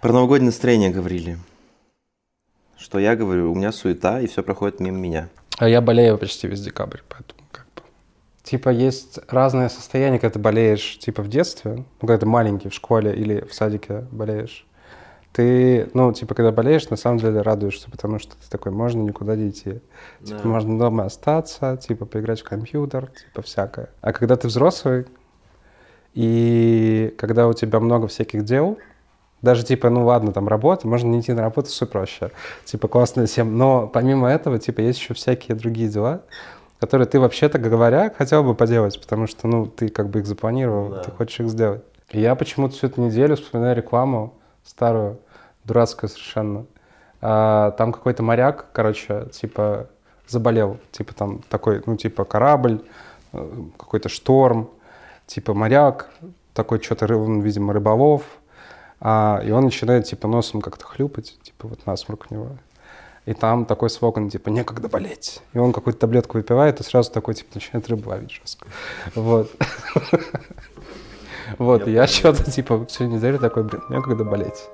Про новогоднее настроение говорили. Что я говорю, у меня суета, и все проходит мимо меня. А я болею почти весь декабрь, поэтому как бы... Типа есть разное состояние, когда ты болеешь, типа в детстве, ну, когда ты маленький в школе или в садике болеешь. Ты, ну, типа, когда болеешь, на самом деле радуешься, потому что ты такой, можно никуда не идти. Типа, Да. можно дома остаться, типа, поиграть в компьютер, типа, всякое. А когда ты взрослый, и когда у тебя много всяких дел, даже типа, ну ладно, там работа, можно не идти на работу, все проще. Типа классная тема. Но помимо этого, типа, есть еще всякие другие дела, которые ты вообще-то говоря хотел бы поделать, потому что, ну, ты как бы их запланировал, Да. ты хочешь их сделать. И я почему-то всю эту неделю вспоминаю рекламу старую, дурацкую совершенно. А, там какой-то моряк, короче, типа, заболел. Типа там такой, ну, типа корабль, э, какой-то шторм, типа моряк, такой что-то, он, видимо, рыболов, а, и он начинает, типа, носом как-то хлюпать, типа, вот насморк у него. И там такой слоган, типа, некогда болеть. И он какую-то таблетку выпивает, и сразу такой, типа, начинает рыбу ловить жестко. Вот. Вот, я что-то, типа, всю неделю такой, блин, некогда болеть.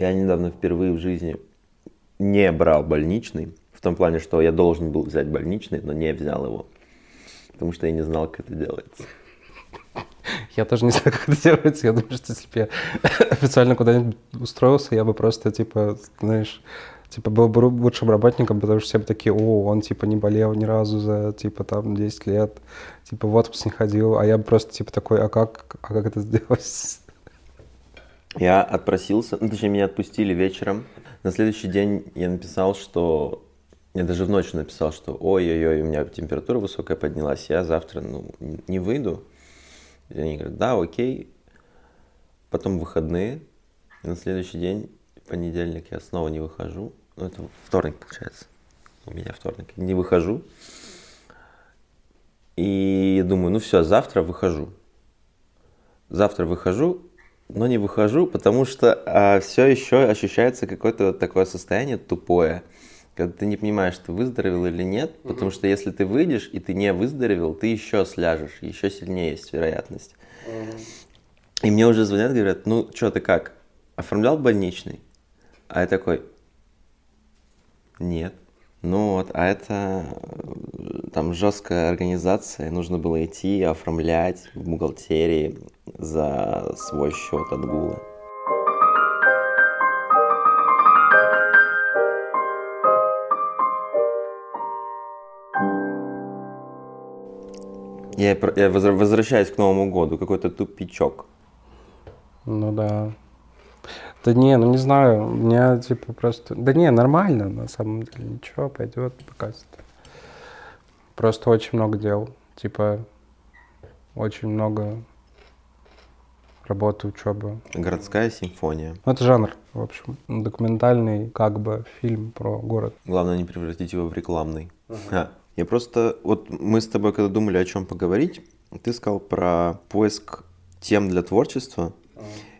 Я недавно впервые в жизни не брал больничный. В том плане, что я должен был взять больничный, но не взял его. Потому что я не знал, как это делается. Я тоже не знаю, как это делается. Я думаю, что если бы я официально куда-нибудь устроился, я бы просто, типа, знаешь, типа, был бы лучшим работником, потому что все бы такие, о, он, типа, не болел ни разу за, типа, там, 10 лет, типа, в отпуск не ходил, а я бы просто, типа, такой, а как, а как это сделать? Я отпросился, ну, точнее, меня отпустили вечером. На следующий день я написал, что... Я даже в ночь написал, что ой-ой-ой, у меня температура высокая поднялась, я завтра, ну, не выйду. И они говорят, да, окей. Потом выходные. И на следующий день, понедельник, я снова не выхожу. Ну, это вторник, получается. У меня вторник. Не выхожу. И думаю, ну все, завтра выхожу. Завтра выхожу, но не выхожу, потому что все еще ощущается какое-то такое состояние тупое, когда ты не понимаешь, ты выздоровел или нет, потому что если ты выйдешь и ты не выздоровел, ты еще сляжешь, еще сильнее есть вероятность. И мне уже звонят, говорят, ну что ты как, оформлял больничный? А я такой, нет. Ну вот, а это э, там жесткая организация, нужно было идти оформлять в бухгалтерии за свой счет отгула. Я, я возвращаюсь к Новому году, какой-то тупичок. Ну да. Да не, ну не знаю, у меня, типа, просто... Да не, нормально, на самом деле, ничего, пойдет, покажет. Просто очень много дел, типа, очень много работы, учебы. Городская симфония. Ну, это жанр, в общем. Документальный, как бы, фильм про город. Главное не превратить его в рекламный. А, Я просто, вот мы с тобой когда думали о чем поговорить, ты сказал про поиск тем для творчества.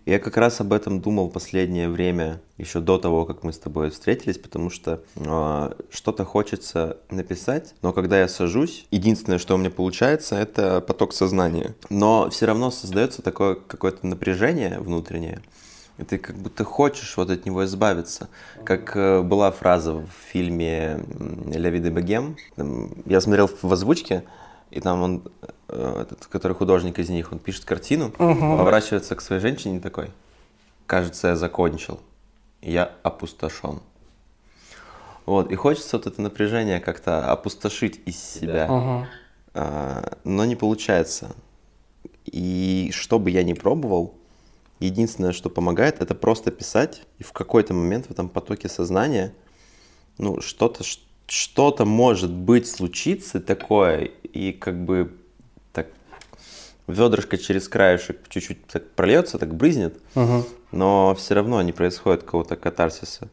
Я как раз об этом думал последнее время, еще до того, как мы с тобой встретились, потому что а, что-то хочется написать, но когда я сажусь, единственное, что у меня получается, это поток сознания. Но все равно создается такое какое-то напряжение внутреннее, и ты как будто хочешь вот от него избавиться. Как э, была фраза в фильме «Ля Виде Богем». Там, Я смотрел в озвучке, и там он, э, этот, который художник из них, он пишет картину, поворачивается к своей женщине такой, кажется, я закончил, я опустошен. Вот, и хочется вот это напряжение как-то опустошить из себя, Ага. А, но не получается. И что бы я ни пробовал, единственное, что помогает, это просто писать, и в какой-то момент в этом потоке сознания, ну, что-то, что-то может быть случится такое, и как бы так ведрышко через краешек чуть-чуть так прольется, так брызнет, Мгм. но все равно не происходит какого-то катарсиса.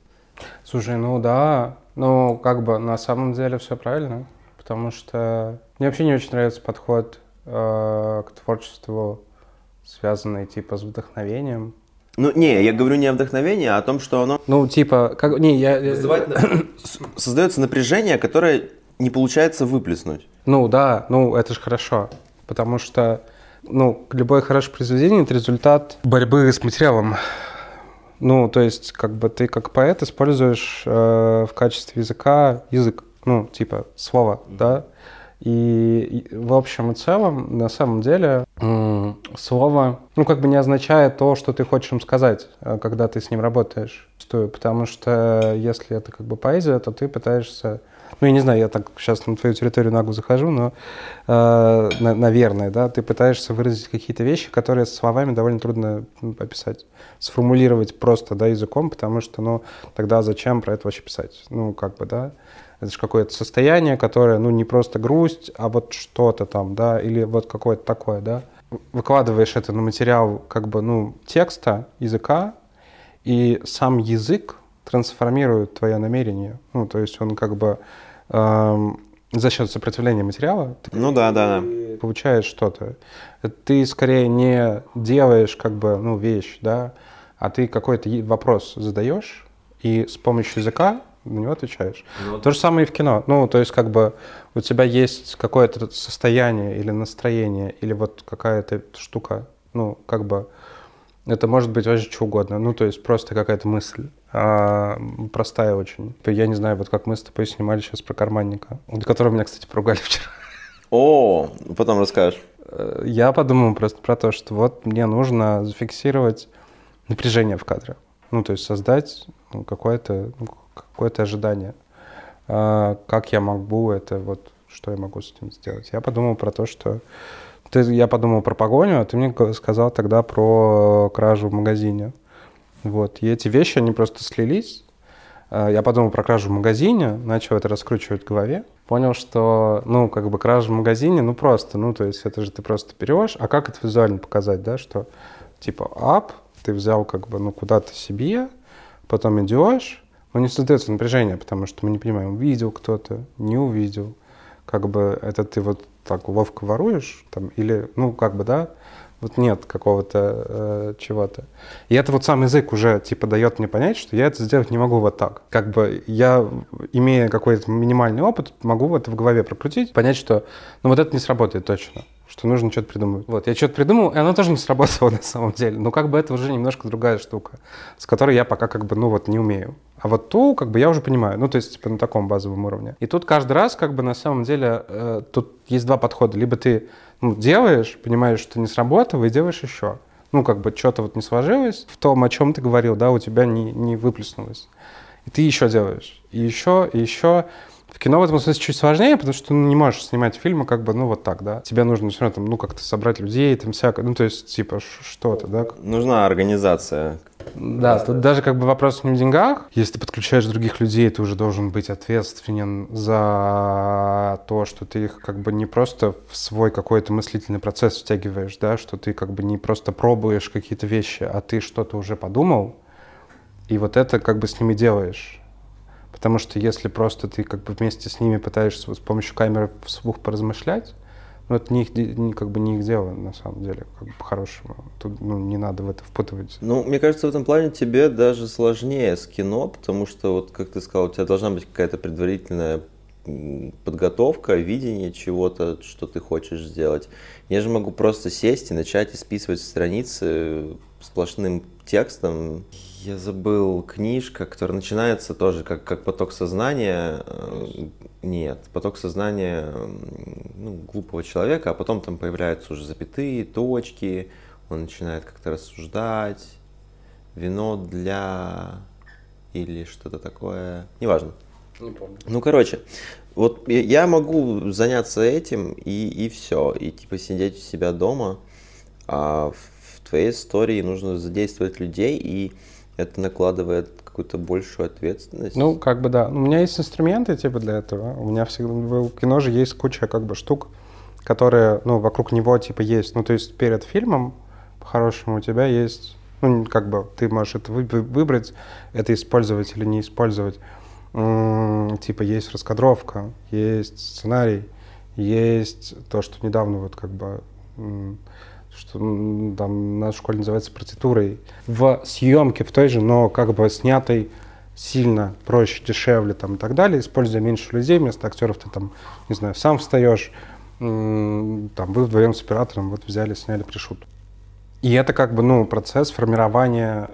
Слушай, ну да, ну как бы на самом деле все правильно, потому что мне вообще не очень нравится подход э, к творчеству, связанный типа с вдохновением. Ну, не, я говорю не о вдохновении, а о том, что оно Ну типа, как, не, я... я- Создается напряжение, которое не получается выплеснуть. Ну да, ну это же хорошо, потому что ну, любое хорошее произведение – это результат борьбы с материалом. Ну, то есть, как бы ты как поэт используешь э, в качестве языка язык, ну, типа слово, mm-hmm. да. И, в общем и целом, на самом деле, слово, ну, как бы не означает то, что ты хочешь им сказать, э, когда ты с ним работаешь. Потому что если это как бы поэзия, то ты пытаешься ну, я не знаю, я так сейчас на твою территорию нагу захожу, но, э, на, наверное, да, ты пытаешься выразить какие-то вещи, которые словами довольно трудно описать, сформулировать просто, да, языком, потому что, ну, тогда зачем про это вообще писать? Ну, как бы, да, это же какое-то состояние, которое, ну, не просто грусть, а вот что-то там, да, или вот какое-то такое, да. Выкладываешь это на материал, как бы, ну, текста, языка, и сам язык трансформирует твое намерение. Ну, то есть он как бы эм, за счет сопротивления материала ну, да, да, да. получаешь что-то. Ты скорее не делаешь как бы ну, вещь, да, а ты какой-то вопрос задаешь и с помощью языка на него отвечаешь. Ну, То же самое и в кино. Ну, то есть как бы у тебя есть какое-то состояние или настроение, или вот какая-то штука, ну, как бы это может быть вообще что угодно. Ну, то есть просто какая-то мысль. А, простая очень. Я не знаю, вот как мы с тобой снимали сейчас про карманника, которого меня, кстати, поругали вчера. О, потом расскажешь. Э, я подумал просто про то, что вот мне нужно зафиксировать напряжение в кадре. Ну, то есть создать ну, какое-то ну, какое ожидание. А, как я могу это, вот, что я могу с этим сделать. Я подумал про то, что ты, я подумал про погоню, а ты мне сказал тогда про кражу в магазине. Вот. И эти вещи, они просто слились. А, я подумал про кражу в магазине, начал это раскручивать в голове. Понял, что, ну, как бы кража в магазине, ну, просто, ну, то есть это же ты просто берешь. А как это визуально показать, да, что, типа, ап, ты взял, как бы, ну, куда-то себе, потом идешь, но не создается напряжение, потому что мы не понимаем, увидел кто-то, не увидел. Как бы это ты вот так ловко воруешь, там, или, ну, как бы, да, вот нет какого-то э, чего-то. И это вот сам язык уже, типа, дает мне понять, что я это сделать не могу вот так. Как бы я, имея какой-то минимальный опыт, могу это в голове прокрутить, понять, что, ну, вот это не сработает точно что нужно что-то придумать. Вот, я что-то придумал, и оно тоже не сработало на самом деле. Но как бы это уже немножко другая штука, с которой я пока как бы, ну вот, не умею. А вот ту, как бы, я уже понимаю. Ну, то есть, типа, на таком базовом уровне. И тут каждый раз, как бы, на самом деле, э, тут есть два подхода. Либо ты ну, делаешь, понимаешь, что не сработало, и делаешь еще. Ну, как бы, что-то вот не сложилось в том, о чем ты говорил, да, у тебя не, не выплеснулось. И ты еще делаешь. И еще, и еще. В кино в этом смысле чуть сложнее, потому что ты не можешь снимать фильмы как бы, ну, вот так, да. Тебе нужно все равно там, ну, как-то собрать людей, там, всякое, ну, то есть, типа, что-то, да. Нужна организация. Да, тут даже как бы вопрос не в деньгах. Если ты подключаешь других людей, ты уже должен быть ответственен за то, что ты их как бы не просто в свой какой-то мыслительный процесс втягиваешь, да, что ты как бы не просто пробуешь какие-то вещи, а ты что-то уже подумал, и вот это как бы с ними делаешь. Потому что если просто ты как бы вместе с ними пытаешься вот с помощью камеры вслух поразмышлять, ну, это не их, как бы не их дело, на самом деле, как бы по-хорошему. Тут ну, не надо в это впутывать. Ну, мне кажется, в этом плане тебе даже сложнее с кино, потому что, вот как ты сказал, у тебя должна быть какая-то предварительная подготовка, видение чего-то, что ты хочешь сделать. Я же могу просто сесть и начать исписывать страницы сплошным текстом. Я забыл книжка, которая начинается тоже как, как поток сознания. Э, нет, поток сознания ну, глупого человека, а потом там появляются уже запятые, точки, он начинает как-то рассуждать. Вино для или что-то такое. Неважно. Не помню. Ну, короче, вот я могу заняться этим и, и все. И типа сидеть у себя дома. А в твоей истории нужно задействовать людей и это накладывает какую-то большую ответственность. Ну, как бы да. У меня есть инструменты типа для этого. У меня всегда в кино же есть куча как бы штук, которые, ну, вокруг него типа есть. Ну, то есть перед фильмом, по-хорошему, у тебя есть, ну, как бы ты можешь это выбрать, это использовать или не использовать. М-м, типа есть раскадровка, есть сценарий, есть то, что недавно вот как бы что там на школе называется партитурой, в съемке в той же, но как бы снятой сильно проще, дешевле там, и так далее, используя меньше людей, вместо актеров ты там, не знаю, сам встаешь, там, вы вдвоем с оператором вот взяли, сняли пришут. И это как бы, ну, процесс формирования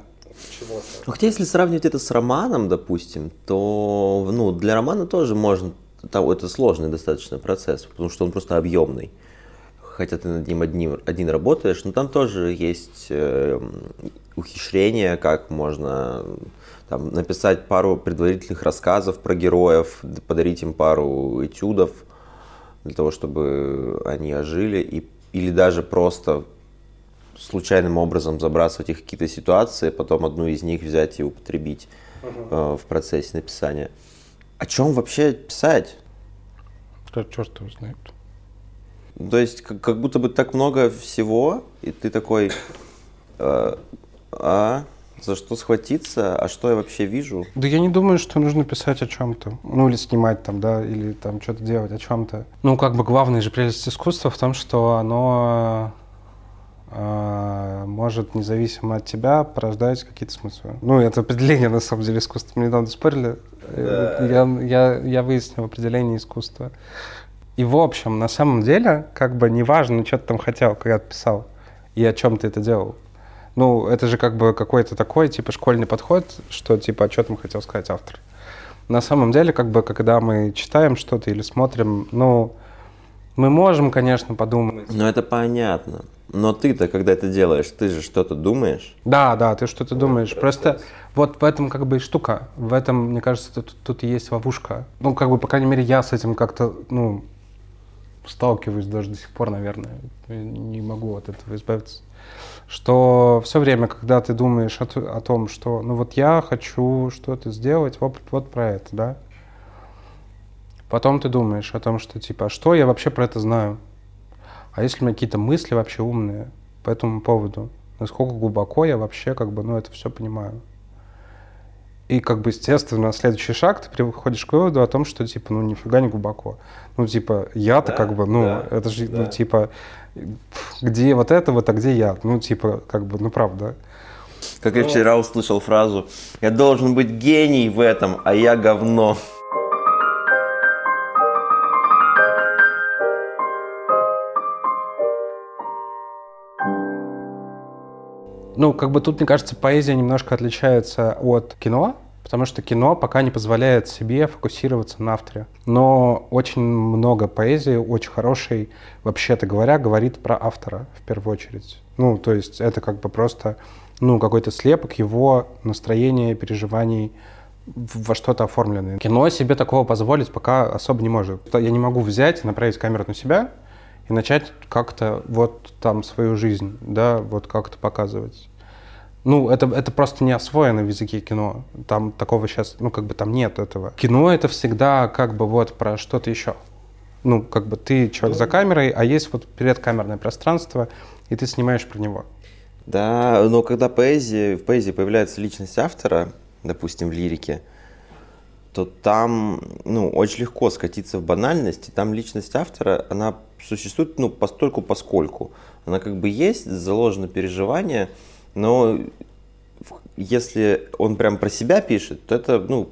чего-то. Ну, хотя если сравнивать это с романом, допустим, то, ну, для романа тоже можно, это сложный достаточно процесс, потому что он просто объемный. Хотя ты над ним одним, один работаешь, но там тоже есть э, ухищрения, как можно там, написать пару предварительных рассказов про героев, подарить им пару этюдов для того, чтобы они ожили, и, или даже просто случайным образом забрасывать их в какие-то ситуации, потом одну из них взять и употребить uh-huh. э, в процессе написания. О чем вообще писать? Да черт его знает. То есть как, как будто бы так много всего, и ты такой, э, а за что схватиться, а что я вообще вижу? Да я не думаю, что нужно писать о чем-то. Ну, или снимать там, да, или там что-то делать о чем-то. Ну, как бы главная же прелесть искусства в том, что оно э, может независимо от тебя порождать какие-то смыслы. Ну, это определение, на самом деле, искусства. Мы недавно спорили. Да. Я, я, я выяснил определение искусства. И в общем, на самом деле, как бы неважно, что ты там хотел, когда ты писал, и о чем ты это делал. Ну, это же как бы какой-то такой, типа, школьный подход, что, типа, о чем там хотел сказать автор. На самом деле, как бы, когда мы читаем что-то или смотрим, ну, мы можем, конечно, подумать. Ну, это понятно. Но ты-то, когда это делаешь, ты же что-то думаешь? Да, да, ты что-то думаешь. Просто вот в этом как бы и штука. В этом, мне кажется, тут, тут есть ловушка. Ну, как бы, по крайней мере, я с этим как-то, ну, сталкиваюсь даже до сих пор, наверное. Не могу от этого избавиться. Что все время, когда ты думаешь о, о том, что ну вот я хочу что-то сделать, вот, вот про это, да. Потом ты думаешь о том, что типа, а что я вообще про это знаю? А если у меня какие-то мысли вообще умные по этому поводу? Насколько глубоко я вообще как бы, ну, это все понимаю? И как бы, естественно, следующий шаг, ты приходишь к выводу о том, что, типа, ну, нифига не глубоко. Ну, типа, я-то да, как бы, ну, да, это же, ну, да. ну, типа, где вот это вот, а где я? Ну, типа, как бы, ну, правда. Как Но... я вчера услышал фразу, я должен быть гений в этом, а я говно. Ну, как бы тут, мне кажется, поэзия немножко отличается от кино, потому что кино пока не позволяет себе фокусироваться на авторе. Но очень много поэзии, очень хорошей, вообще-то говоря, говорит про автора в первую очередь. Ну, то есть это как бы просто ну, какой-то слепок его настроения, переживаний, во что-то оформленное. Кино себе такого позволить пока особо не может. Я не могу взять и направить камеру на себя и начать как-то вот там свою жизнь, да, вот как-то показывать. Ну, это, это просто не освоено в языке кино. Там такого сейчас, ну, как бы там нет этого. Кино — это всегда как бы вот про что-то еще. Ну, как бы ты человек за камерой, а есть вот предкамерное пространство, и ты снимаешь про него. Да, но когда поэзия, в поэзии появляется личность автора, допустим, в лирике, то там ну, очень легко скатиться в банальность, и там личность автора, она существует ну, постольку поскольку. Она как бы есть, заложено переживание, но если он прям про себя пишет, то это, ну,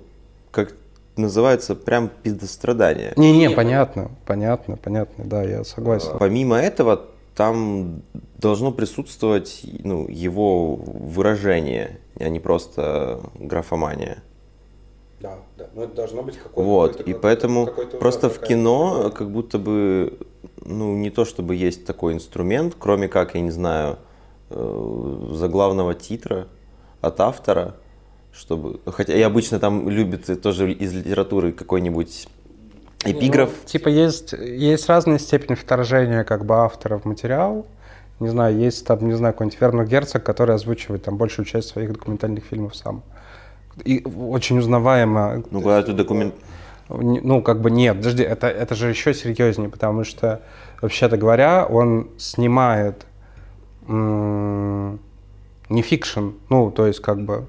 как называется, прям пиздострадание. Не-не, понятно, понятно, понятно, да, я согласен. Помимо этого, там должно присутствовать ну, его выражение, а не просто графомания. Да, да, но это должно быть какое-то... Вот, какое и поэтому какое просто в кино как будто бы, ну, не то чтобы есть такой инструмент, кроме как, я не знаю, э, заглавного титра от автора, чтобы... Хотя и обычно там любят тоже из литературы какой-нибудь эпиграф. Ну, типа есть, есть разные степени вторжения как бы автора в материал. Не знаю, есть там, не знаю, какой-нибудь Вернер Герцог, который озвучивает там большую часть своих документальных фильмов сам. И очень узнаваемо. Ну, когда ты документ... Ну, как бы нет, подожди, это, это же еще серьезнее, потому что, вообще-то говоря, он снимает не fiction, ну, то есть как бы,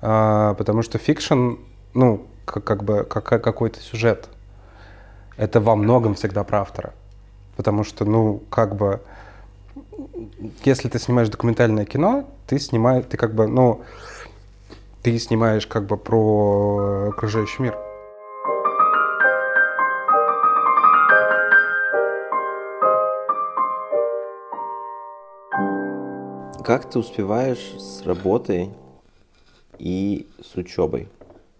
а, потому что fiction, ну, как, как бы как, какой-то сюжет, это во многом всегда про автора. Потому что, ну, как бы, если ты снимаешь документальное кино, ты снимаешь, ты как бы, ну, ты снимаешь как бы про окружающий мир. Как ты успеваешь с работой и с учебой?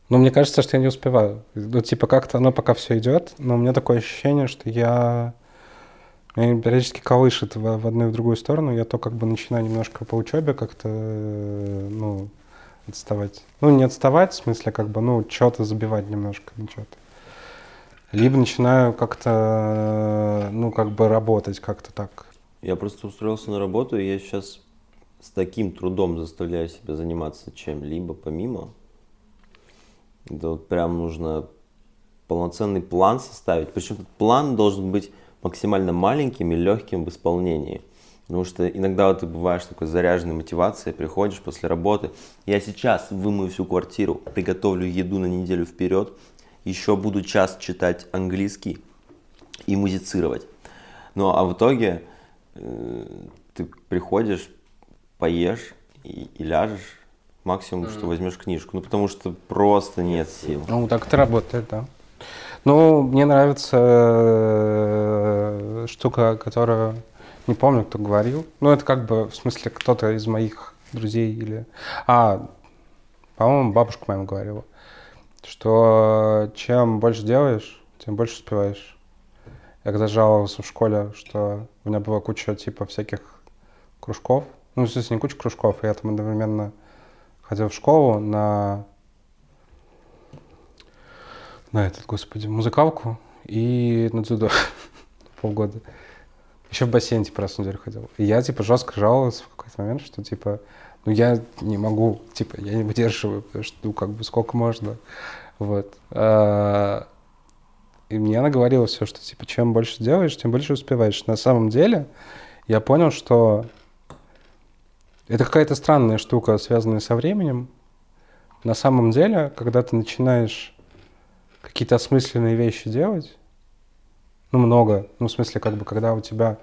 Ну, мне кажется, что я не успеваю. Ну, типа, как-то оно пока все идет, но у меня такое ощущение, что я... Меня периодически колышет в, в одну и в другую сторону. Я то как бы начинаю немножко по учебе как-то, э, ну, отставать. Ну, не отставать, в смысле, как бы, ну, что-то забивать немножко, ну, что-то. Либо начинаю как-то, ну, как бы работать как-то так. Я просто устроился на работу, и я сейчас с таким трудом заставляю себя заниматься чем-либо помимо. Да вот прям нужно полноценный план составить. Причем план должен быть максимально маленьким и легким в исполнении. Потому что иногда вот ты бываешь такой заряженной мотивацией, приходишь после работы. Я сейчас вымою всю квартиру, приготовлю еду на неделю вперед, еще буду час читать английский и музицировать. Ну а в итоге э, ты приходишь, поешь и, и ляжешь, максимум, mm. что возьмешь книжку. Ну потому что просто нет сил. Ну так это работает, да. Ну, мне нравится э, штука, которая не помню, кто говорил. Ну, это как бы, в смысле, кто-то из моих друзей или... А, по-моему, бабушка моя говорила, что чем больше делаешь, тем больше успеваешь. Я когда жаловался в школе, что у меня была куча типа всяких кружков, ну, смысле, не куча кружков, я там одновременно ходил в школу на на этот, господи, музыкалку и на дзюдо полгода. Еще в бассейн, типа, раз в неделю ходил. И я, типа, жестко жаловался в какой-то момент, что, типа, ну, я не могу, типа, я не выдерживаю, потому что, ну, как бы, сколько можно. Вот. А, и мне она говорила все, что, типа, чем больше делаешь, тем больше успеваешь. На самом деле, я понял, что это какая-то странная штука, связанная со временем. На самом деле, когда ты начинаешь какие-то осмысленные вещи делать, ну, много. Ну, в смысле, как бы, когда у тебя,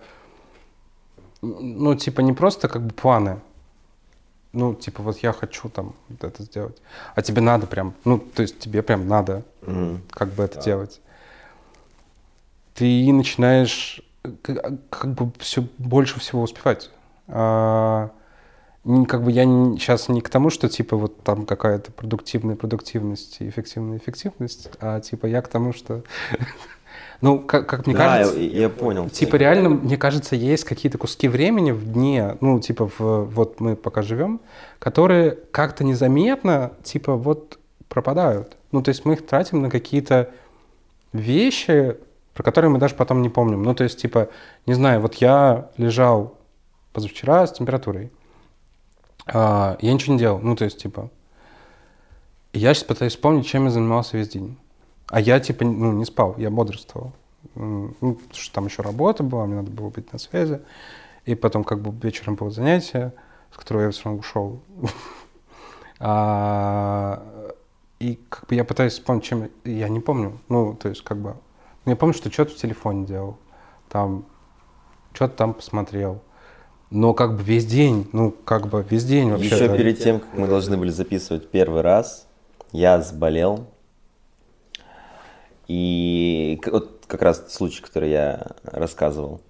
ну, типа, не просто как бы планы, ну, типа, вот я хочу там вот это сделать, а тебе надо прям, ну, то есть тебе прям надо mm-hmm. как бы это да. делать. Ты начинаешь как, как бы все больше всего успевать. А, как бы я не, сейчас не к тому, что типа вот там какая-то продуктивная продуктивность и эффективная эффективность, а типа я к тому, что Ну, как, как мне да, кажется... я, я понял. Типа реально, мне кажется, есть какие-то куски времени в дне, ну, типа в, вот мы пока живем, которые как-то незаметно, типа вот пропадают. Ну, то есть мы их тратим на какие-то вещи, про которые мы даже потом не помним. Ну, то есть, типа, не знаю, вот я лежал позавчера с температурой, я ничего не делал. Ну, то есть, типа, я сейчас пытаюсь вспомнить, чем я занимался весь день. А я, типа, ну, не спал, я бодрствовал. Ну, потому что там еще работа была, мне надо было быть на связи. И потом как бы вечером было занятие, с которого я все равно ушел. а, и как бы я пытаюсь вспомнить, чем... Я не помню. Ну, то есть как бы... Ну, я помню, что что-то в телефоне делал. Там... Что-то там посмотрел. Но как бы весь день, ну, как бы весь день вообще. Еще перед тем, как мы должны были записывать первый раз, я заболел и вот как раз случай, который я рассказывал,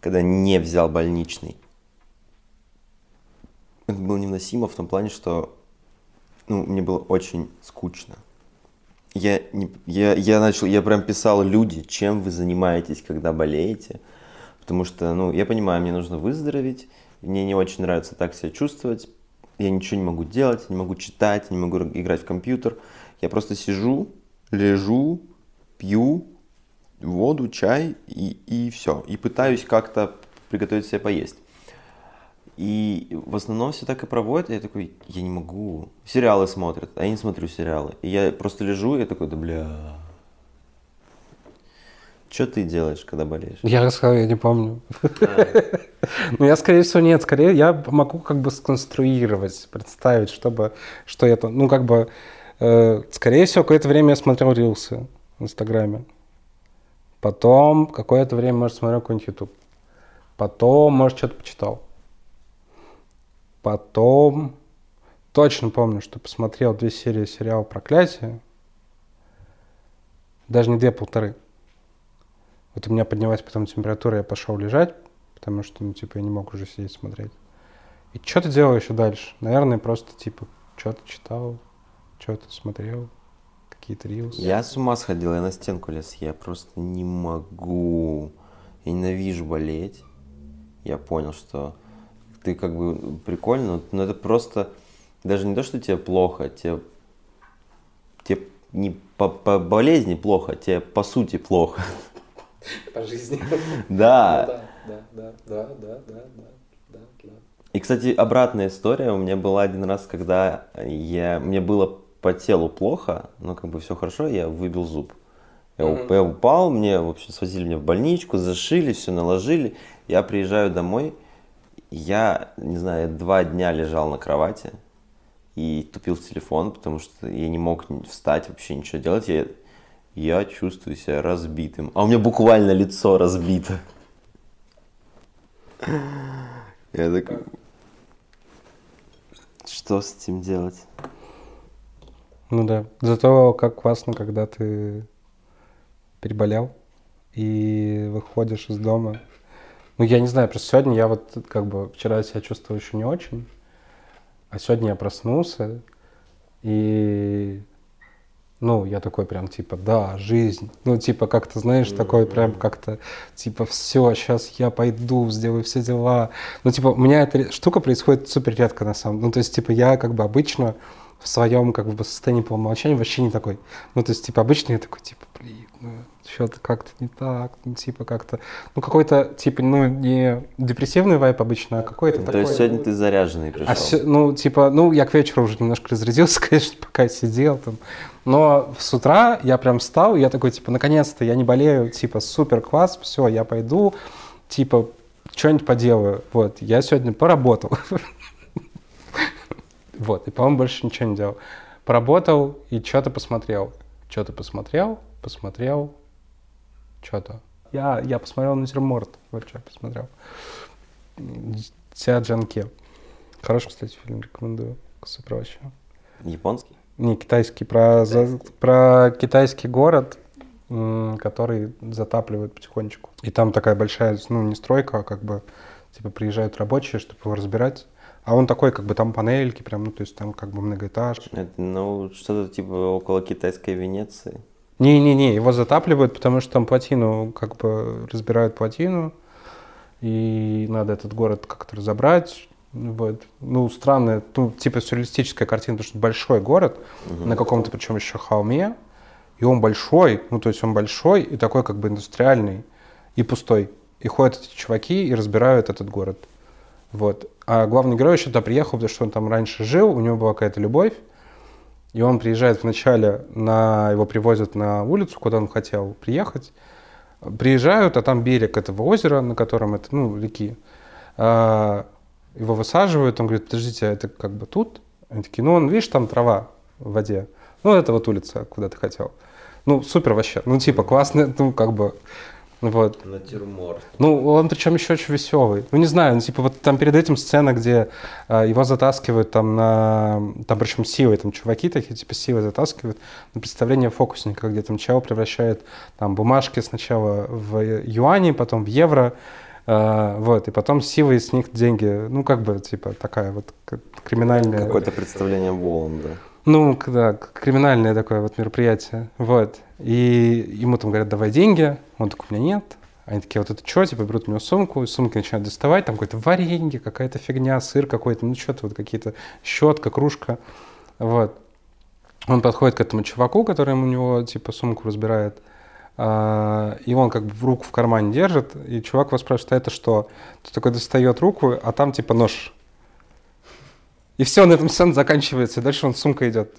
когда не взял больничный. Это было невыносимо в том плане, что ну, мне было очень скучно. Я, не, я, я начал, я прям писал люди, чем вы занимаетесь, когда болеете. Потому что, ну, я понимаю, мне нужно выздороветь, мне не очень нравится так себя чувствовать, я ничего не могу делать, не могу читать, не могу играть в компьютер. Я просто сижу, лежу, пью воду, чай и, и все. И пытаюсь как-то приготовить себе поесть. И в основном все так и проводят. Я такой, я не могу. Сериалы смотрят, а я не смотрю сериалы. И я просто лежу, и я такой, да бля. Что ты делаешь, когда болеешь? Я рассказал, я не помню. Ну, я, скорее всего, нет. Скорее, я могу как бы сконструировать, представить, чтобы, что это, ну, как бы, Э, скорее всего, какое-то время я смотрел рилсы в Инстаграме. Потом какое-то время, может, смотрел какой-нибудь YouTube. Потом, может, что-то почитал. Потом точно помню, что посмотрел две серии сериала «Проклятие». Даже не две, полторы. Вот у меня поднялась потом температура, я пошел лежать, потому что, ну, типа, я не мог уже сидеть смотреть. И что ты делал еще дальше? Наверное, просто, типа, что-то читал, что-то смотрел, какие-то рилсы. Я с ума сходил, я на стенку лез. Я просто не могу. Я ненавижу болеть. Я понял, что ты как бы прикольно, но это просто даже не то, что тебе плохо, тебе, тебе не по, по болезни плохо, тебе по сути плохо. По жизни. Да. Да, да, да, да, да, да, да. И, кстати, обратная история у меня была один раз, когда я, мне было по телу плохо, но как бы все хорошо, я выбил зуб. Я, mm-hmm. я упал, мне, в общем, свозили меня в больничку, зашили, все наложили. Я приезжаю домой, я, не знаю, два дня лежал на кровати и тупил в телефон, потому что я не мог встать, вообще ничего делать. Я, я чувствую себя разбитым. А у меня буквально лицо разбито. Я такой... Что с этим делать? Ну да. Зато как классно, когда ты переболел и выходишь из дома. Ну, я не знаю, просто сегодня я вот как бы вчера себя чувствовал еще не очень, а сегодня я проснулся, и ну, я такой прям, типа, да, жизнь. Ну, типа, как-то, знаешь, такой прям как-то, типа, все, сейчас я пойду, сделаю все дела. Ну, типа, у меня эта штука происходит супер редко, на самом деле. Ну, то есть, типа, я как бы обычно в своем как бы состоянии полумолчания вообще не такой. Ну, то есть, типа, обычно я такой, типа, блин, ну, что-то как-то не так, ну, типа, как-то, ну, какой-то, типа, ну, не депрессивный вайп обычно, а какой-то То такой. есть сегодня ты заряженный пришел? А сё- ну, типа, ну, я к вечеру уже немножко разрядился, конечно, пока сидел там. Но с утра я прям встал, и я такой, типа, наконец-то я не болею, типа, супер класс, все, я пойду, типа, что-нибудь поделаю. Вот, я сегодня поработал. Вот, и, по-моему, больше ничего не делал. Поработал и что-то посмотрел. Что-то посмотрел, посмотрел, что-то. Я, я посмотрел натюрморт, вот что я посмотрел. Ся Джанке. Хороший, кстати, фильм, рекомендую. Супер вообще. Японский? Не, китайский. Про, за- про китайский город, который затапливают потихонечку. И там такая большая, ну, не стройка, а как бы, типа, приезжают рабочие, чтобы его разбирать. А он такой, как бы, там панельки прям, ну, то есть там как бы многоэтаж. Это, ну, что-то типа около китайской Венеции. Не-не-не, его затапливают, потому что там плотину, как бы, разбирают плотину, и надо этот город как-то разобрать. Вот. Ну, странная, ну, типа сюрреалистическая картина, потому что большой город, на каком-то, причем еще холме, и он большой, ну, то есть он большой и такой как бы индустриальный, и пустой. И ходят эти чуваки и разбирают этот город. Вот. А главный герой еще туда приехал, потому что он там раньше жил, у него была какая-то любовь, и он приезжает вначале, на, его привозят на улицу, куда он хотел приехать. Приезжают, а там берег этого озера, на котором это, ну, реки. А, его высаживают, он говорит, подождите, а это как бы тут? Они такие, ну, он, видишь, там трава в воде. Ну, это вот улица, куда ты хотел. Ну, супер вообще. Ну, типа, классно, ну, как бы, вот. Натюрморт. Ну, он причем еще очень веселый. Ну, не знаю, ну, типа, вот там перед этим сцена, где а, его затаскивают там на... Там причем силой, там чуваки такие, типа, силой затаскивают на представление фокусника, где там чел превращает там бумажки сначала в юани, потом в евро, а, вот, и потом силой с них деньги, ну, как бы, типа, такая вот криминальная... Какое-то представление Воланда. Ну, к- да, к- криминальное такое вот мероприятие. Вот. И ему там говорят, давай деньги. Он такой, у меня нет. Они такие, вот это что? Типа берут у него сумку, из сумки начинают доставать, там какое-то варенье, какая-то фигня, сыр какой-то, ну что-то вот какие-то, щетка, кружка. Вот. Он подходит к этому чуваку, который у него типа сумку разбирает, а, и он как бы руку в кармане держит, и чувак его спрашивает, а это что? Тот такой достает руку, а там типа нож. И все, на этом сцена заканчивается, и дальше он с сумкой идет.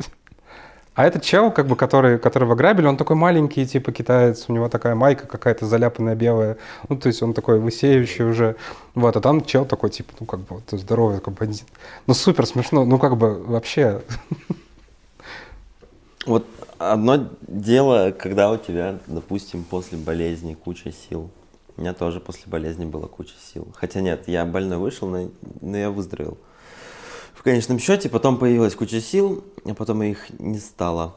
А этот чел, как бы, который, которого грабили, он такой маленький, типа китаец, у него такая майка какая-то заляпанная белая, ну, то есть он такой высеющий уже, вот, а там чел такой, типа, ну, как бы, вот, здоровый такой бандит. Ну, супер смешно, ну, как бы, вообще, Вот одно дело, когда у тебя, допустим, после болезни куча сил. У меня тоже после болезни была куча сил. Хотя нет, я больной вышел, но я выздоровел. В конечном счете. Потом появилась куча сил, а потом их не стало.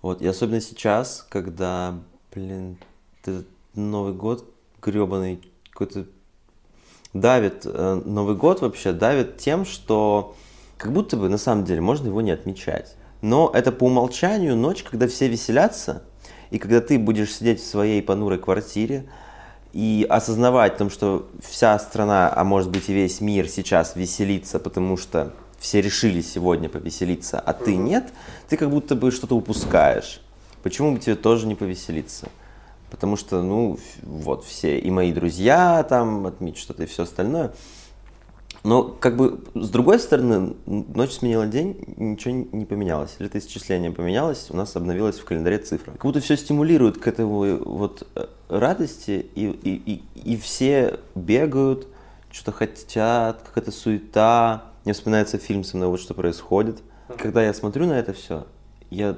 Вот, и особенно сейчас, когда, блин, этот Новый год гребаный какой-то давит, э, Новый год вообще давит тем, что как будто бы на самом деле можно его не отмечать. Но это по умолчанию ночь, когда все веселятся, и когда ты будешь сидеть в своей понурой квартире и осознавать о том, что вся страна, а может быть и весь мир сейчас веселится, потому что все решили сегодня повеселиться, а ты нет, ты как будто бы что-то упускаешь. Почему бы тебе тоже не повеселиться? Потому что, ну, вот все, и мои друзья там отметят что-то и все остальное. Но, как бы, с другой стороны, ночь сменила день, ничего не поменялось. Летоисчисление поменялось, у нас обновилась в календаре цифра. Как будто все стимулирует к этому вот э, радости, и, и, и, и все бегают, что-то хотят, какая-то суета. Мне вспоминается фильм со мной «Вот что происходит». Когда я смотрю на это все, я,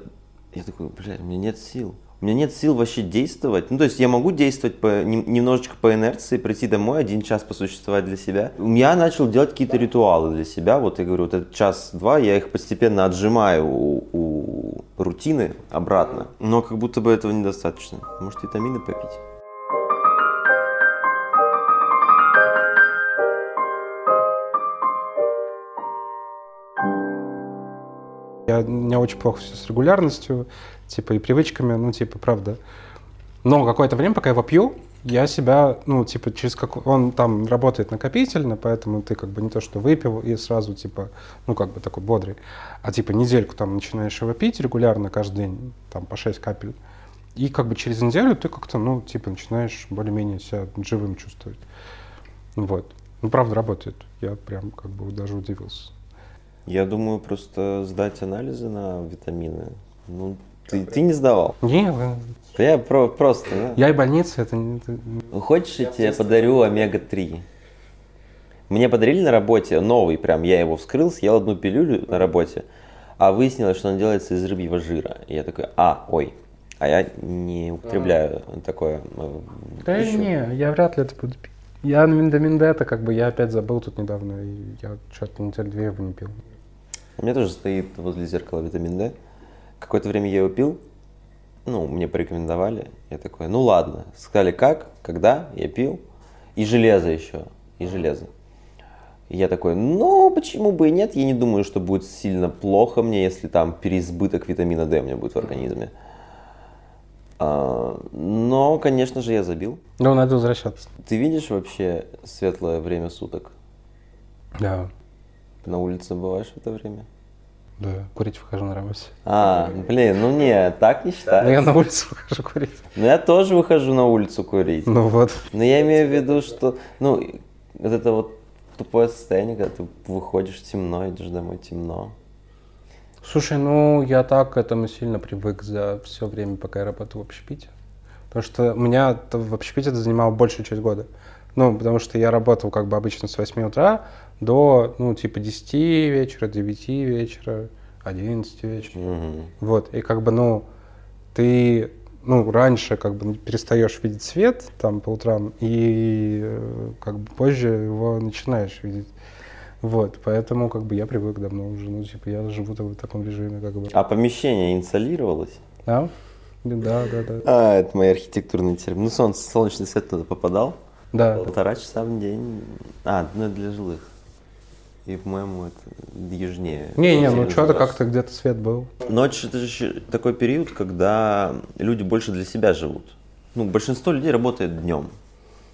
я такой, блядь, у меня нет сил у меня нет сил вообще действовать. Ну, то есть я могу действовать по, немножечко по инерции, прийти домой, один час посуществовать для себя. Я начал делать какие-то ритуалы для себя. Вот я говорю, вот этот час-два, я их постепенно отжимаю у, у рутины обратно. Но как будто бы этого недостаточно. Может, витамины попить? Я, у меня очень плохо все с регулярностью, типа, и привычками, ну, типа, правда. Но какое-то время, пока я его пью, я себя, ну, типа, через как... Он там работает накопительно, поэтому ты как бы не то, что выпил и сразу, типа, ну, как бы такой бодрый, а, типа, недельку там начинаешь его пить регулярно, каждый день, там, по 6 капель. И как бы через неделю ты как-то, ну, типа, начинаешь более-менее себя живым чувствовать. Вот. Ну, правда, работает. Я прям как бы даже удивился. Я думаю, просто сдать анализы на витамины. Ну, ты, ты не сдавал? Не, я про, просто, да? Я и больница, это не... Хочешь, я тебе подарю омега-3? Мне подарили на работе новый, прям я его вскрыл, съел одну пилюлю на работе, а выяснилось, что он делается из рыбьего жира. И я такой, а, ой, а я не употребляю а. такое. Э, да пищу. не, я вряд ли это буду пить. Я на Миндаминдета, как бы, я опять забыл тут недавно, и я что-то неделю две его не пил. У меня тоже стоит возле зеркала витамин D. Какое-то время я его пил, ну, мне порекомендовали. Я такой, ну ладно. Сказали, как, когда, я пил. И железо еще, и железо. И я такой, ну, почему бы и нет? Я не думаю, что будет сильно плохо мне, если там переизбыток витамина D у меня будет в организме. А, но, конечно же, я забил. Ну, надо возвращаться. Ты видишь вообще светлое время суток? Да. На улице бываешь в это время? Да, курить выхожу на работе. А, блин, ну не, так не считаю. Ну я на улицу выхожу курить. Ну я тоже выхожу на улицу курить. Ну вот. Но я имею в виду, что, ну, вот это вот тупое состояние, когда ты выходишь темно, идешь домой темно. Слушай, ну я так к этому сильно привык за все время, пока я работал в общепите. Потому что меня в общепите это занимало большую часть года. Ну, потому что я работал как бы обычно с 8 утра до, ну, типа 10 вечера, 9 вечера, 11 вечера. Угу. Вот, и как бы, ну, ты, ну, раньше как бы перестаешь видеть свет там по утрам, и как бы позже его начинаешь видеть. Вот, поэтому как бы я привык давно уже, ну, типа, я живу в таком режиме, как бы. А помещение инсолировалось? Да, да, да, да. А, это мои архитектурные термины. Ну, солнце, солнечный свет туда попадал? Да. Полтора часа в день. А, ну, для жилых. И, по-моему, это южнее. Не-не, ну что-то как-то где-то свет был. Ночь это же такой период, когда люди больше для себя живут. Ну, большинство людей работает днем.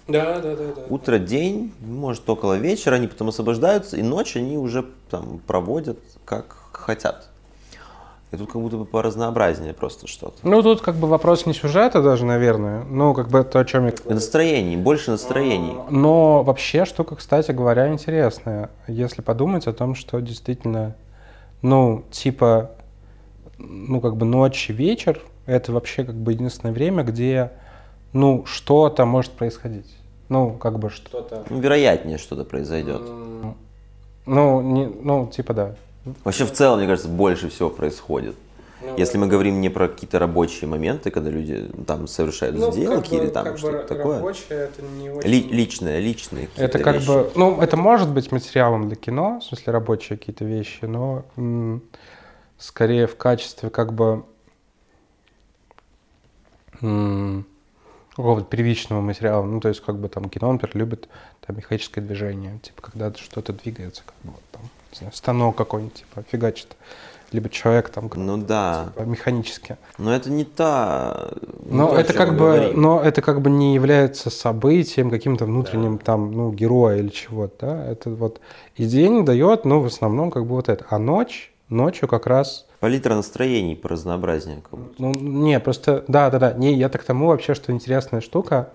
Да, да, да, да. Утро, день, может, около вечера, они потом освобождаются, и ночь они уже там проводят как хотят. И тут как будто бы по разнообразнее просто что-то. Ну, тут как бы вопрос не сюжета даже, наверное, ну, как бы то, о чем я... Настроений, больше настроений. Но вообще штука, кстати говоря, интересная. Если подумать о том, что действительно, ну, типа, ну, как бы ночь и вечер, это вообще как бы единственное время, где, ну, что-то может происходить. Ну, как бы что-то... Ну, вероятнее что-то произойдет. Ну, не, ну, типа, да. Вообще в целом, мне кажется, больше всего происходит. Ну, Если мы говорим не про какие-то рабочие моменты, когда люди там совершают ну, сделки как бы, или там что-то такое. Рабочее, это не очень... Ли, личное, личные Это как вещи. бы, ну, это может быть материалом для кино, в смысле рабочие какие-то вещи, но м- скорее в качестве как бы м- какого-то первичного материала. Ну, то есть, как бы там кино, например, любит там механическое движение, типа, когда что-то двигается, как бы вот, там, не знаю, станок какой-нибудь, типа, фигачит либо человек там ну да типа, механически но это не та но то, это как бы говорим. но это как бы не является событием каким-то внутренним да. там ну героя или чего-то да? это вот и день дает ну в основном как бы вот это а ночь ночью как раз палитра настроений по разнообразнее ну не просто да да да. Не я так тому вообще что интересная штука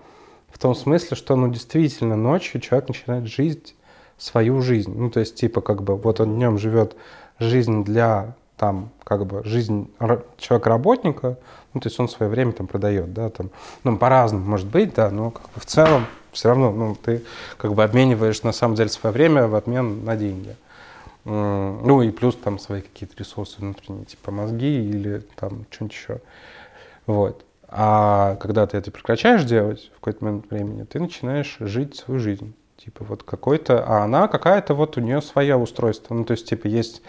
в том смысле что ну действительно ночью человек начинает жить свою жизнь. Ну то есть типа как бы вот он днем живет жизнь для там как бы жизнь человека-работника, ну, то есть он свое время там продает, да, там, ну, по-разному может быть, да, но как бы в целом все равно, ну, ты как бы обмениваешь на самом деле свое время в обмен на деньги. Ну, и плюс там свои какие-то ресурсы внутренние, типа мозги или там что-нибудь еще. Вот. А когда ты это прекращаешь делать в какой-то момент времени, ты начинаешь жить свою жизнь. Типа вот какой-то, а она какая-то вот у нее свое устройство. Ну, то есть, типа, есть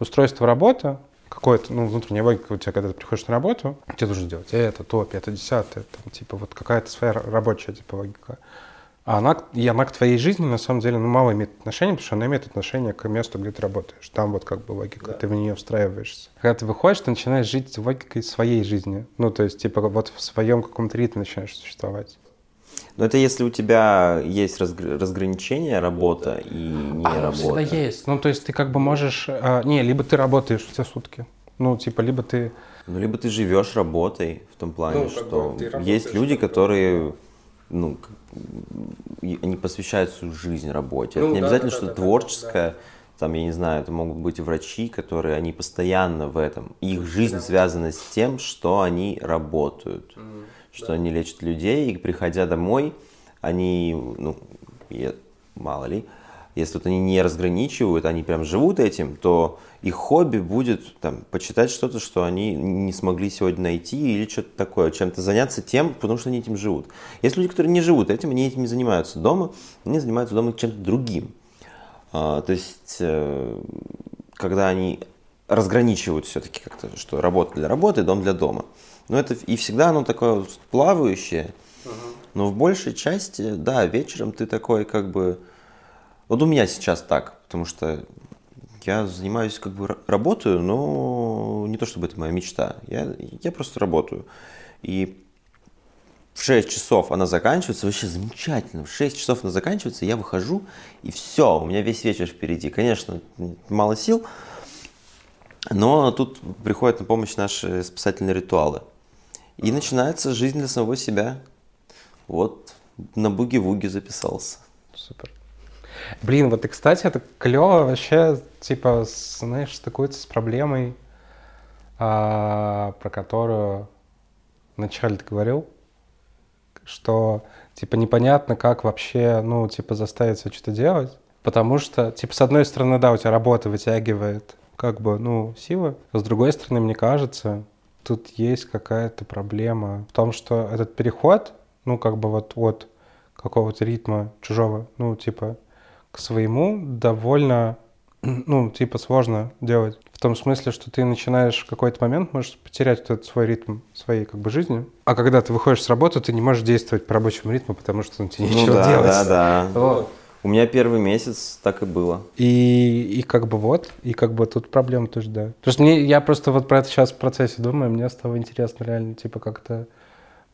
устройство работы, какое-то, ну, внутренняя логика у тебя, когда ты приходишь на работу, тебе нужно сделать это, то, это, десятое, там, типа, вот какая-то своя рабочая, типа, логика. А она, и она к твоей жизни, на самом деле, ну, мало имеет отношения, потому что она имеет отношение к месту, где ты работаешь. Там вот как бы логика, да. ты в нее встраиваешься. Когда ты выходишь, ты начинаешь жить логикой своей жизни. Ну, то есть, типа, вот в своем каком-то ритме начинаешь существовать. Но это если у тебя есть разгр... разграничение работа и не а, работа. всегда есть. Ну, то есть ты как бы можешь... А, не, либо ты работаешь все сутки. Ну, типа, либо ты... Ну, либо ты живешь работой в том плане, ну, что есть люди, которые ну, они посвящают свою жизнь работе. Ну, это не да, обязательно, да, что да, творческое, да. там, я не знаю, это могут быть врачи, которые, они постоянно в этом. Их жизнь да. связана с тем, что они работают. Mm что да. они лечат людей, и приходя домой, они, ну, я, мало ли, если вот они не разграничивают, они прям живут этим, то их хобби будет там, почитать что-то, что они не смогли сегодня найти или что-то такое, чем-то заняться тем, потому что они этим живут. Есть люди, которые не живут этим, они этим не занимаются дома, они занимаются дома чем-то другим. А, то есть, э, когда они разграничивают все-таки как-то, что работа для работы, дом для дома. Но это и всегда оно такое вот плавающее. Но в большей части, да, вечером ты такой как бы... Вот у меня сейчас так, потому что я занимаюсь как бы работаю, но не то чтобы это моя мечта. Я, я просто работаю. И в 6 часов она заканчивается, вообще замечательно. В 6 часов она заканчивается, я выхожу, и все, у меня весь вечер впереди. Конечно, мало сил, но тут приходят на помощь наши спасательные ритуалы. И начинается жизнь для самого себя. Вот на буги-вуги записался. Супер. Блин, вот и, кстати, это клево вообще, типа, знаешь, стыкуется с проблемой, а, про которую вначале ты говорил, что, типа, непонятно, как вообще, ну, типа, заставить себя что-то делать, потому что, типа, с одной стороны, да, у тебя работа вытягивает, как бы, ну, силы, а с другой стороны, мне кажется, тут есть какая-то проблема в том, что этот переход, ну, как бы вот от какого-то ритма чужого, ну, типа, к своему довольно, ну, типа, сложно делать. В том смысле, что ты начинаешь в какой-то момент, можешь потерять этот свой ритм своей, как бы, жизни. А когда ты выходишь с работы, ты не можешь действовать по рабочему ритму, потому что ну, тебе ну, нечего да, делать. Да, да, вот. У меня первый месяц так и было. И, и как бы вот, и как бы тут проблема тоже, да. Потому что мне, я просто вот про это сейчас в процессе думаю, мне стало интересно реально, типа как-то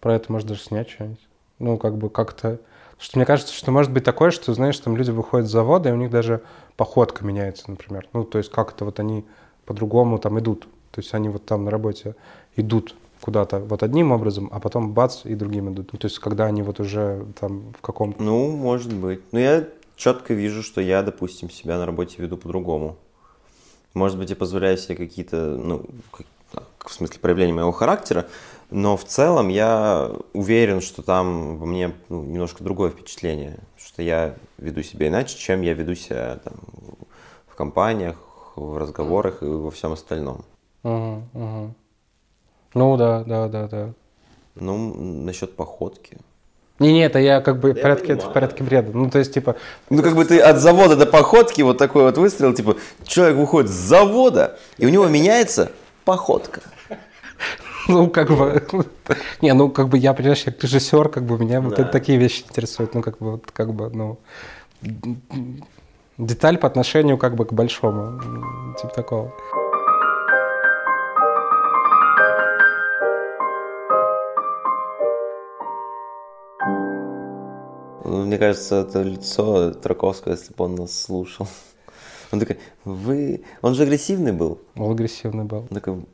про это может даже снять что-нибудь. Ну, как бы как-то... Что мне кажется, что может быть такое, что, знаешь, там люди выходят с завода, и у них даже походка меняется, например. Ну, то есть как-то вот они по-другому там идут. То есть они вот там на работе идут куда-то вот одним образом, а потом бац, и другим идут. Ну, то есть, когда они вот уже там в каком-то... Ну, может быть. Но я четко вижу, что я, допустим, себя на работе веду по-другому. Может быть, я позволяю себе какие-то, ну, в смысле проявления моего характера, но в целом я уверен, что там во мне ну, немножко другое впечатление, что я веду себя иначе, чем я веду себя там, в компаниях, в разговорах и во всем остальном. Угу, угу. Ну да, да, да, да. Ну, насчет походки. Не-не, это я как бы в порядке, это в порядке бреда. Ну, то есть, типа, Ну, как бы ты от завода до походки вот такой вот выстрел, типа, человек выходит с завода, и у него меняется походка. ну, как бы, не, ну, как бы я, понимаешь, как режиссер, как бы меня вот такие вещи интересуют, ну, как бы, вот, как бы, ну, деталь по отношению, как бы, к большому, типа такого. Ну, Мне кажется, это лицо Траковского, если бы он нас слушал. Он такой, вы... Он же агрессивный был. Он агрессивный был. Он такой,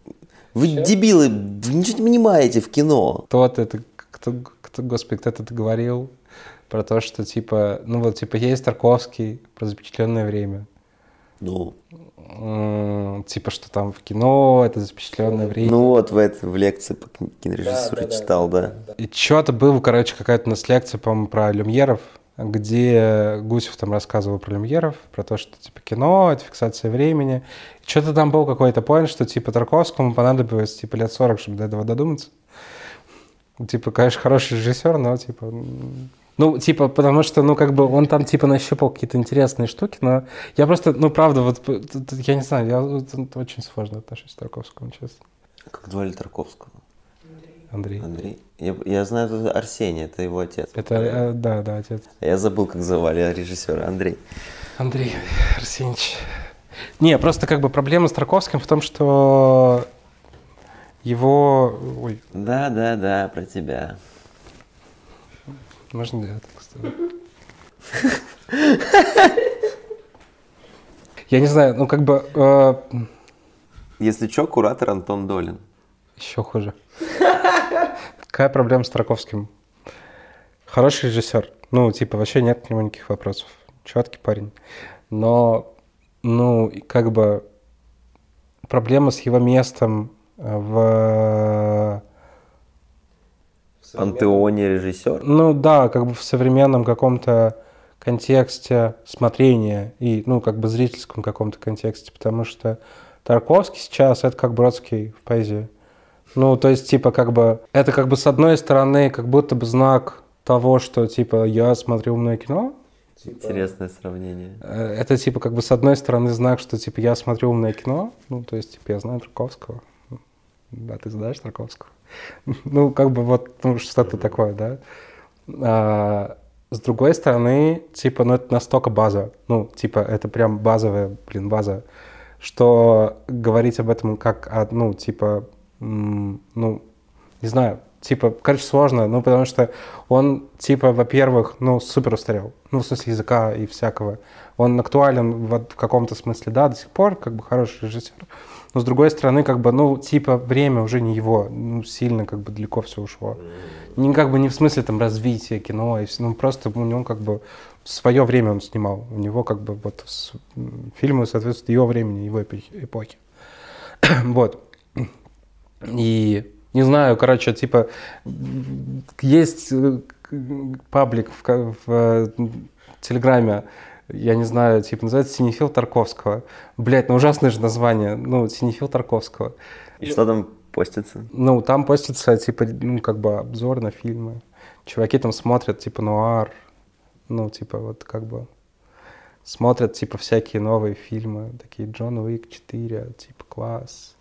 вы дебилы, вы ничего не понимаете в кино. Тот это, кто, кто, господи, кто это говорил про то, что, типа, ну, вот, типа, есть Тарковский про запечатленное время. Ну, Типа, что там в кино, это запечатленное время. ну вот в, это, в лекции по кинорежиссуре читал, да. И что-то было, короче, какая-то у нас лекция, по-моему, про люмьеров, где Гусев там рассказывал про люмьеров, про то, что, типа, кино, это фиксация времени. Что-то там был какой-то поинт, что, типа, Тарковскому понадобилось, типа, лет 40, чтобы до этого додуматься. Типа, конечно, хороший режиссер, но, типа... Ну, типа, потому что, ну, как бы он там, типа, нащупал какие-то интересные штуки, но я просто, ну, правда, вот, я не знаю, я очень сложно отношусь к Тарковскому, честно. Как звали Тарковского? Андрей. Андрей? Я, я знаю, это Арсений, это его отец. Это, э, да, да, отец. Я забыл, как звали режиссера. Андрей. Андрей Арсеньевич. Не, просто как бы проблема с Тарковским в том, что его... Ой, Да, да, да, про тебя. можно я так сделаю? Я не знаю, ну как бы э, Если что, куратор Антон Долин. еще хуже. Какая проблема с Тарковским? Хороший режиссер. Ну, типа, вообще нет к нему никаких вопросов. Четкий парень. Но, ну, как бы проблема с его местом в Пантеоне режиссер. Ну да, как бы в современном каком-то контексте смотрения и, ну, как бы зрительском каком-то контексте, потому что Тарковский сейчас это как Бродский в поэзии. Ну, то есть, типа, как бы, это как бы с одной стороны, как будто бы знак того, что, типа, я смотрю умное кино, Интересное сравнение. Э, это, типа, как бы с одной стороны знак, что, типа, я смотрю умное кино, ну, то есть, типа, я знаю Тарковского. Да, ты знаешь Тарковского. Ну, как бы вот ну, что-то такое, да. А, с другой стороны, типа, ну, это настолько база, ну, типа, это прям базовая, блин, база, что говорить об этом как, ну, типа, ну, не знаю, типа, короче, сложно, ну, потому что он, типа, во-первых, ну, супер устарел, ну, в смысле языка и всякого. Он актуален в, в каком-то смысле, да, до сих пор, как бы, хороший режиссер. Но, с другой стороны, как бы, ну, типа, время уже не его, ну, сильно, как бы, далеко все ушло. Не как бы не в смысле там развития кино, и ну, просто у него как бы свое время он снимал. У него как бы вот с- фильмы соответствуют его времени, его эпохи. вот. И не знаю, короче, типа есть э, паблик в, ка- в э, Телеграме, я не знаю, типа называется Синефил Тарковского. Блять, ну ужасное же название, ну Синефил Тарковского. И что там постится? Ну, там постится, типа, ну, как бы обзор на фильмы. Чуваки там смотрят, типа, нуар. Ну, типа, вот как бы смотрят, типа, всякие новые фильмы. Такие Джон Уик 4, типа, класс.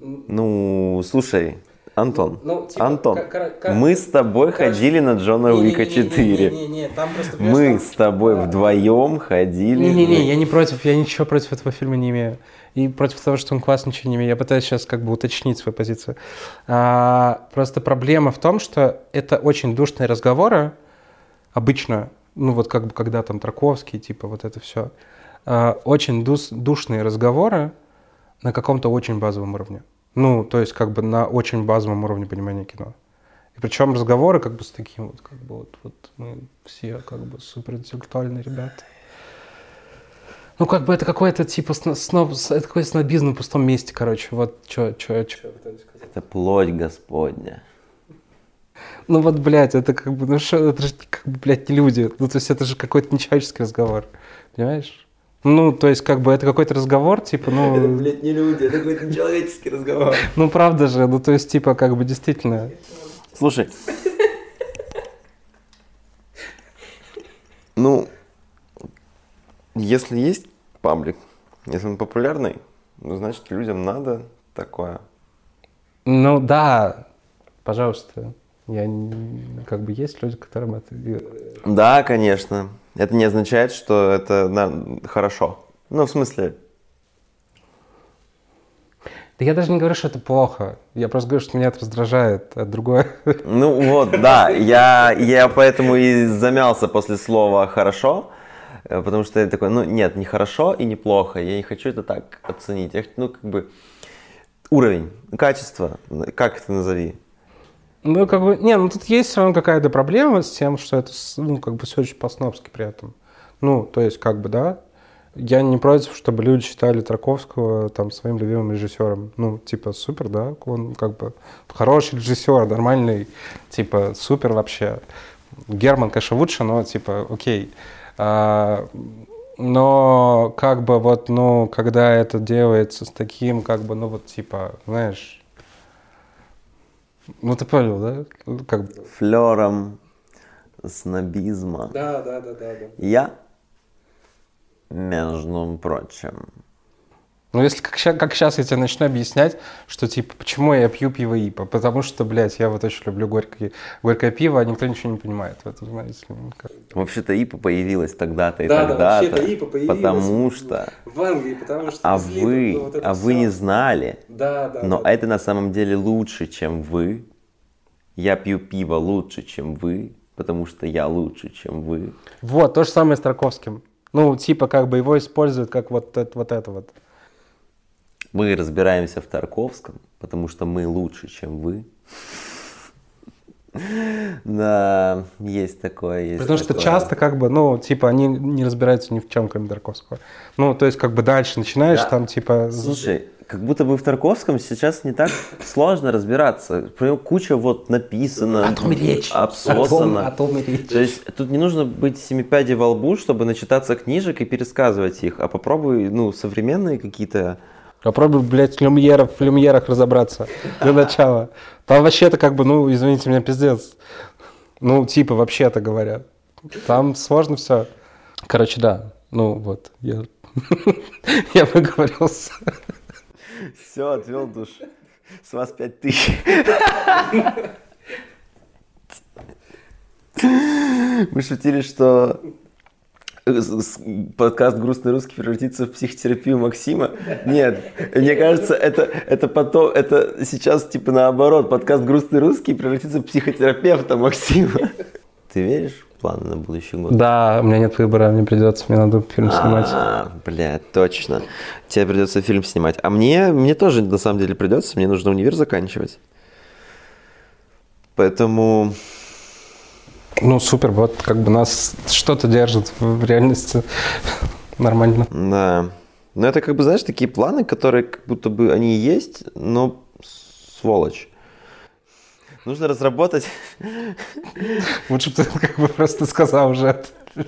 Ну, слушай, Антон, Ну, типа, Антон, мы с тобой ходили на Джона Уика 4. Не-не-не, там просто... Мы с тобой вдвоем ходили. Не-не-не, я не против, я ничего против этого фильма не имею. И против того, что он классный, ничего не имею. Я пытаюсь сейчас как бы уточнить свою позицию. А, просто проблема в том, что это очень душные разговоры, обычно, ну вот как бы когда там Тарковский, типа вот это все, очень дус- душные разговоры на каком-то очень базовом уровне. Ну, то есть как бы на очень базовом уровне понимания кино. И причем разговоры как бы с таким вот, как бы вот, вот мы все как бы суперинтеллектуальные ребята. Ну, как бы это какой-то типа сно- сноб, это какой-то снобизм на пустом месте, короче. Вот что, что, что. Это плоть Господня. Ну вот, блядь, это как бы, ну что, это же как бы, блядь, не люди. Ну, то есть это же какой-то нечеловеческий разговор. Понимаешь? Ну, то есть, как бы это какой-то разговор, типа, ну... Это, блядь, не люди, это какой-то нечеловеческий разговор. Ну, правда же, ну, то есть, типа, как бы действительно... Слушай, ну, если есть паблик, если он популярный, ну, значит, людям надо такое. Ну, да, пожалуйста. Я не- как бы есть люди, которым это... Да, конечно. Это не означает, что это на- хорошо. Ну, в смысле, Да я даже не говорю, что это плохо. Я просто говорю, что меня это раздражает. А другое... Ну вот, да, я, я поэтому и замялся после слова «хорошо», э, потому что я такой, ну нет, не хорошо и не плохо, я не хочу это так оценить. Я ну как бы уровень, качество, как это назови. Ну, как бы... Не, ну тут есть все равно какая-то проблема с тем, что это, ну, как бы все очень по-снобски при этом. Ну, то есть, как бы, да, я не против, чтобы люди считали Тарковского там своим любимым режиссером. Ну, типа, супер, да, он как бы хороший режиссер, нормальный, типа, супер вообще. Герман, конечно, лучше, но, типа, окей. А, но, как бы, вот, ну, когда это делается с таким, как бы, ну, вот, типа, знаешь, ну, ты понял, да? Как. Флером снобизма. Да, да, да, да, да. Я, между прочим, Ну, если как, ща- как сейчас я тебе начну объяснять, что, типа, почему я пью пиво ИПА, потому что, блядь, я вот очень люблю горькое, горькое пиво, а никто ничего не понимает в этом, знаете ли. ну, как. вообще-то ИПа появилась тогда-то и Да, да, тогда-то, вообще-то ИПА появилась потому что... В Англии, потому что... А вы, вот а вы не знали, Да, да, но да. это на самом деле лучше, чем вы. Я пью пиво лучше, чем вы, потому что я лучше, чем вы. Вот, то же самое с Тарковским. Ну, типа, как бы его используют как вот это вот. Это вот. Мы разбираемся в Тарковском, потому что мы лучше, чем вы. Да, есть такое, есть Потому что такое. часто, как бы, ну, типа, они не разбираются ни в чем, кроме Тарковского. Ну, то есть, как бы дальше начинаешь, Да. там, типа... Слушай, как будто бы в Тарковском сейчас не так сложно разбираться. Него куча вот написано, О том и речь. обсосано. О том- о том и речь. То есть тут не нужно быть семипядей во лбу, чтобы начитаться книжек и пересказывать их, а попробуй, ну, современные какие-то... Попробуй, блядь, в люмьерах, в люмьерах разобраться для начала. Там вообще-то как бы, ну, извините меня, пиздец. Ну, типа, вообще-то говоря. Там сложно все. Короче, да. Ну, вот. Я, я выговорился. Все, отвел душ. С вас пять тысяч. Мы шутили, что подкаст «Грустный русский» превратится в психотерапию Максима. Нет, мне кажется, это, это потом, это сейчас типа наоборот. Подкаст «Грустный русский» превратится в психотерапевта Максима. Ты веришь в планы на будущий год? Да, у меня нет выбора, мне придется, мне надо фильм снимать. А, блядь, точно. Тебе придется фильм снимать. А мне, мне тоже на самом деле придется, мне нужно универ заканчивать. Поэтому Ну, супер, вот как бы нас что-то держит в реальности нормально. Да. Но это как бы, знаешь, такие планы, которые как будто бы они есть, но сволочь. Нужно разработать... Лучше бы ты как бы просто сказал уже.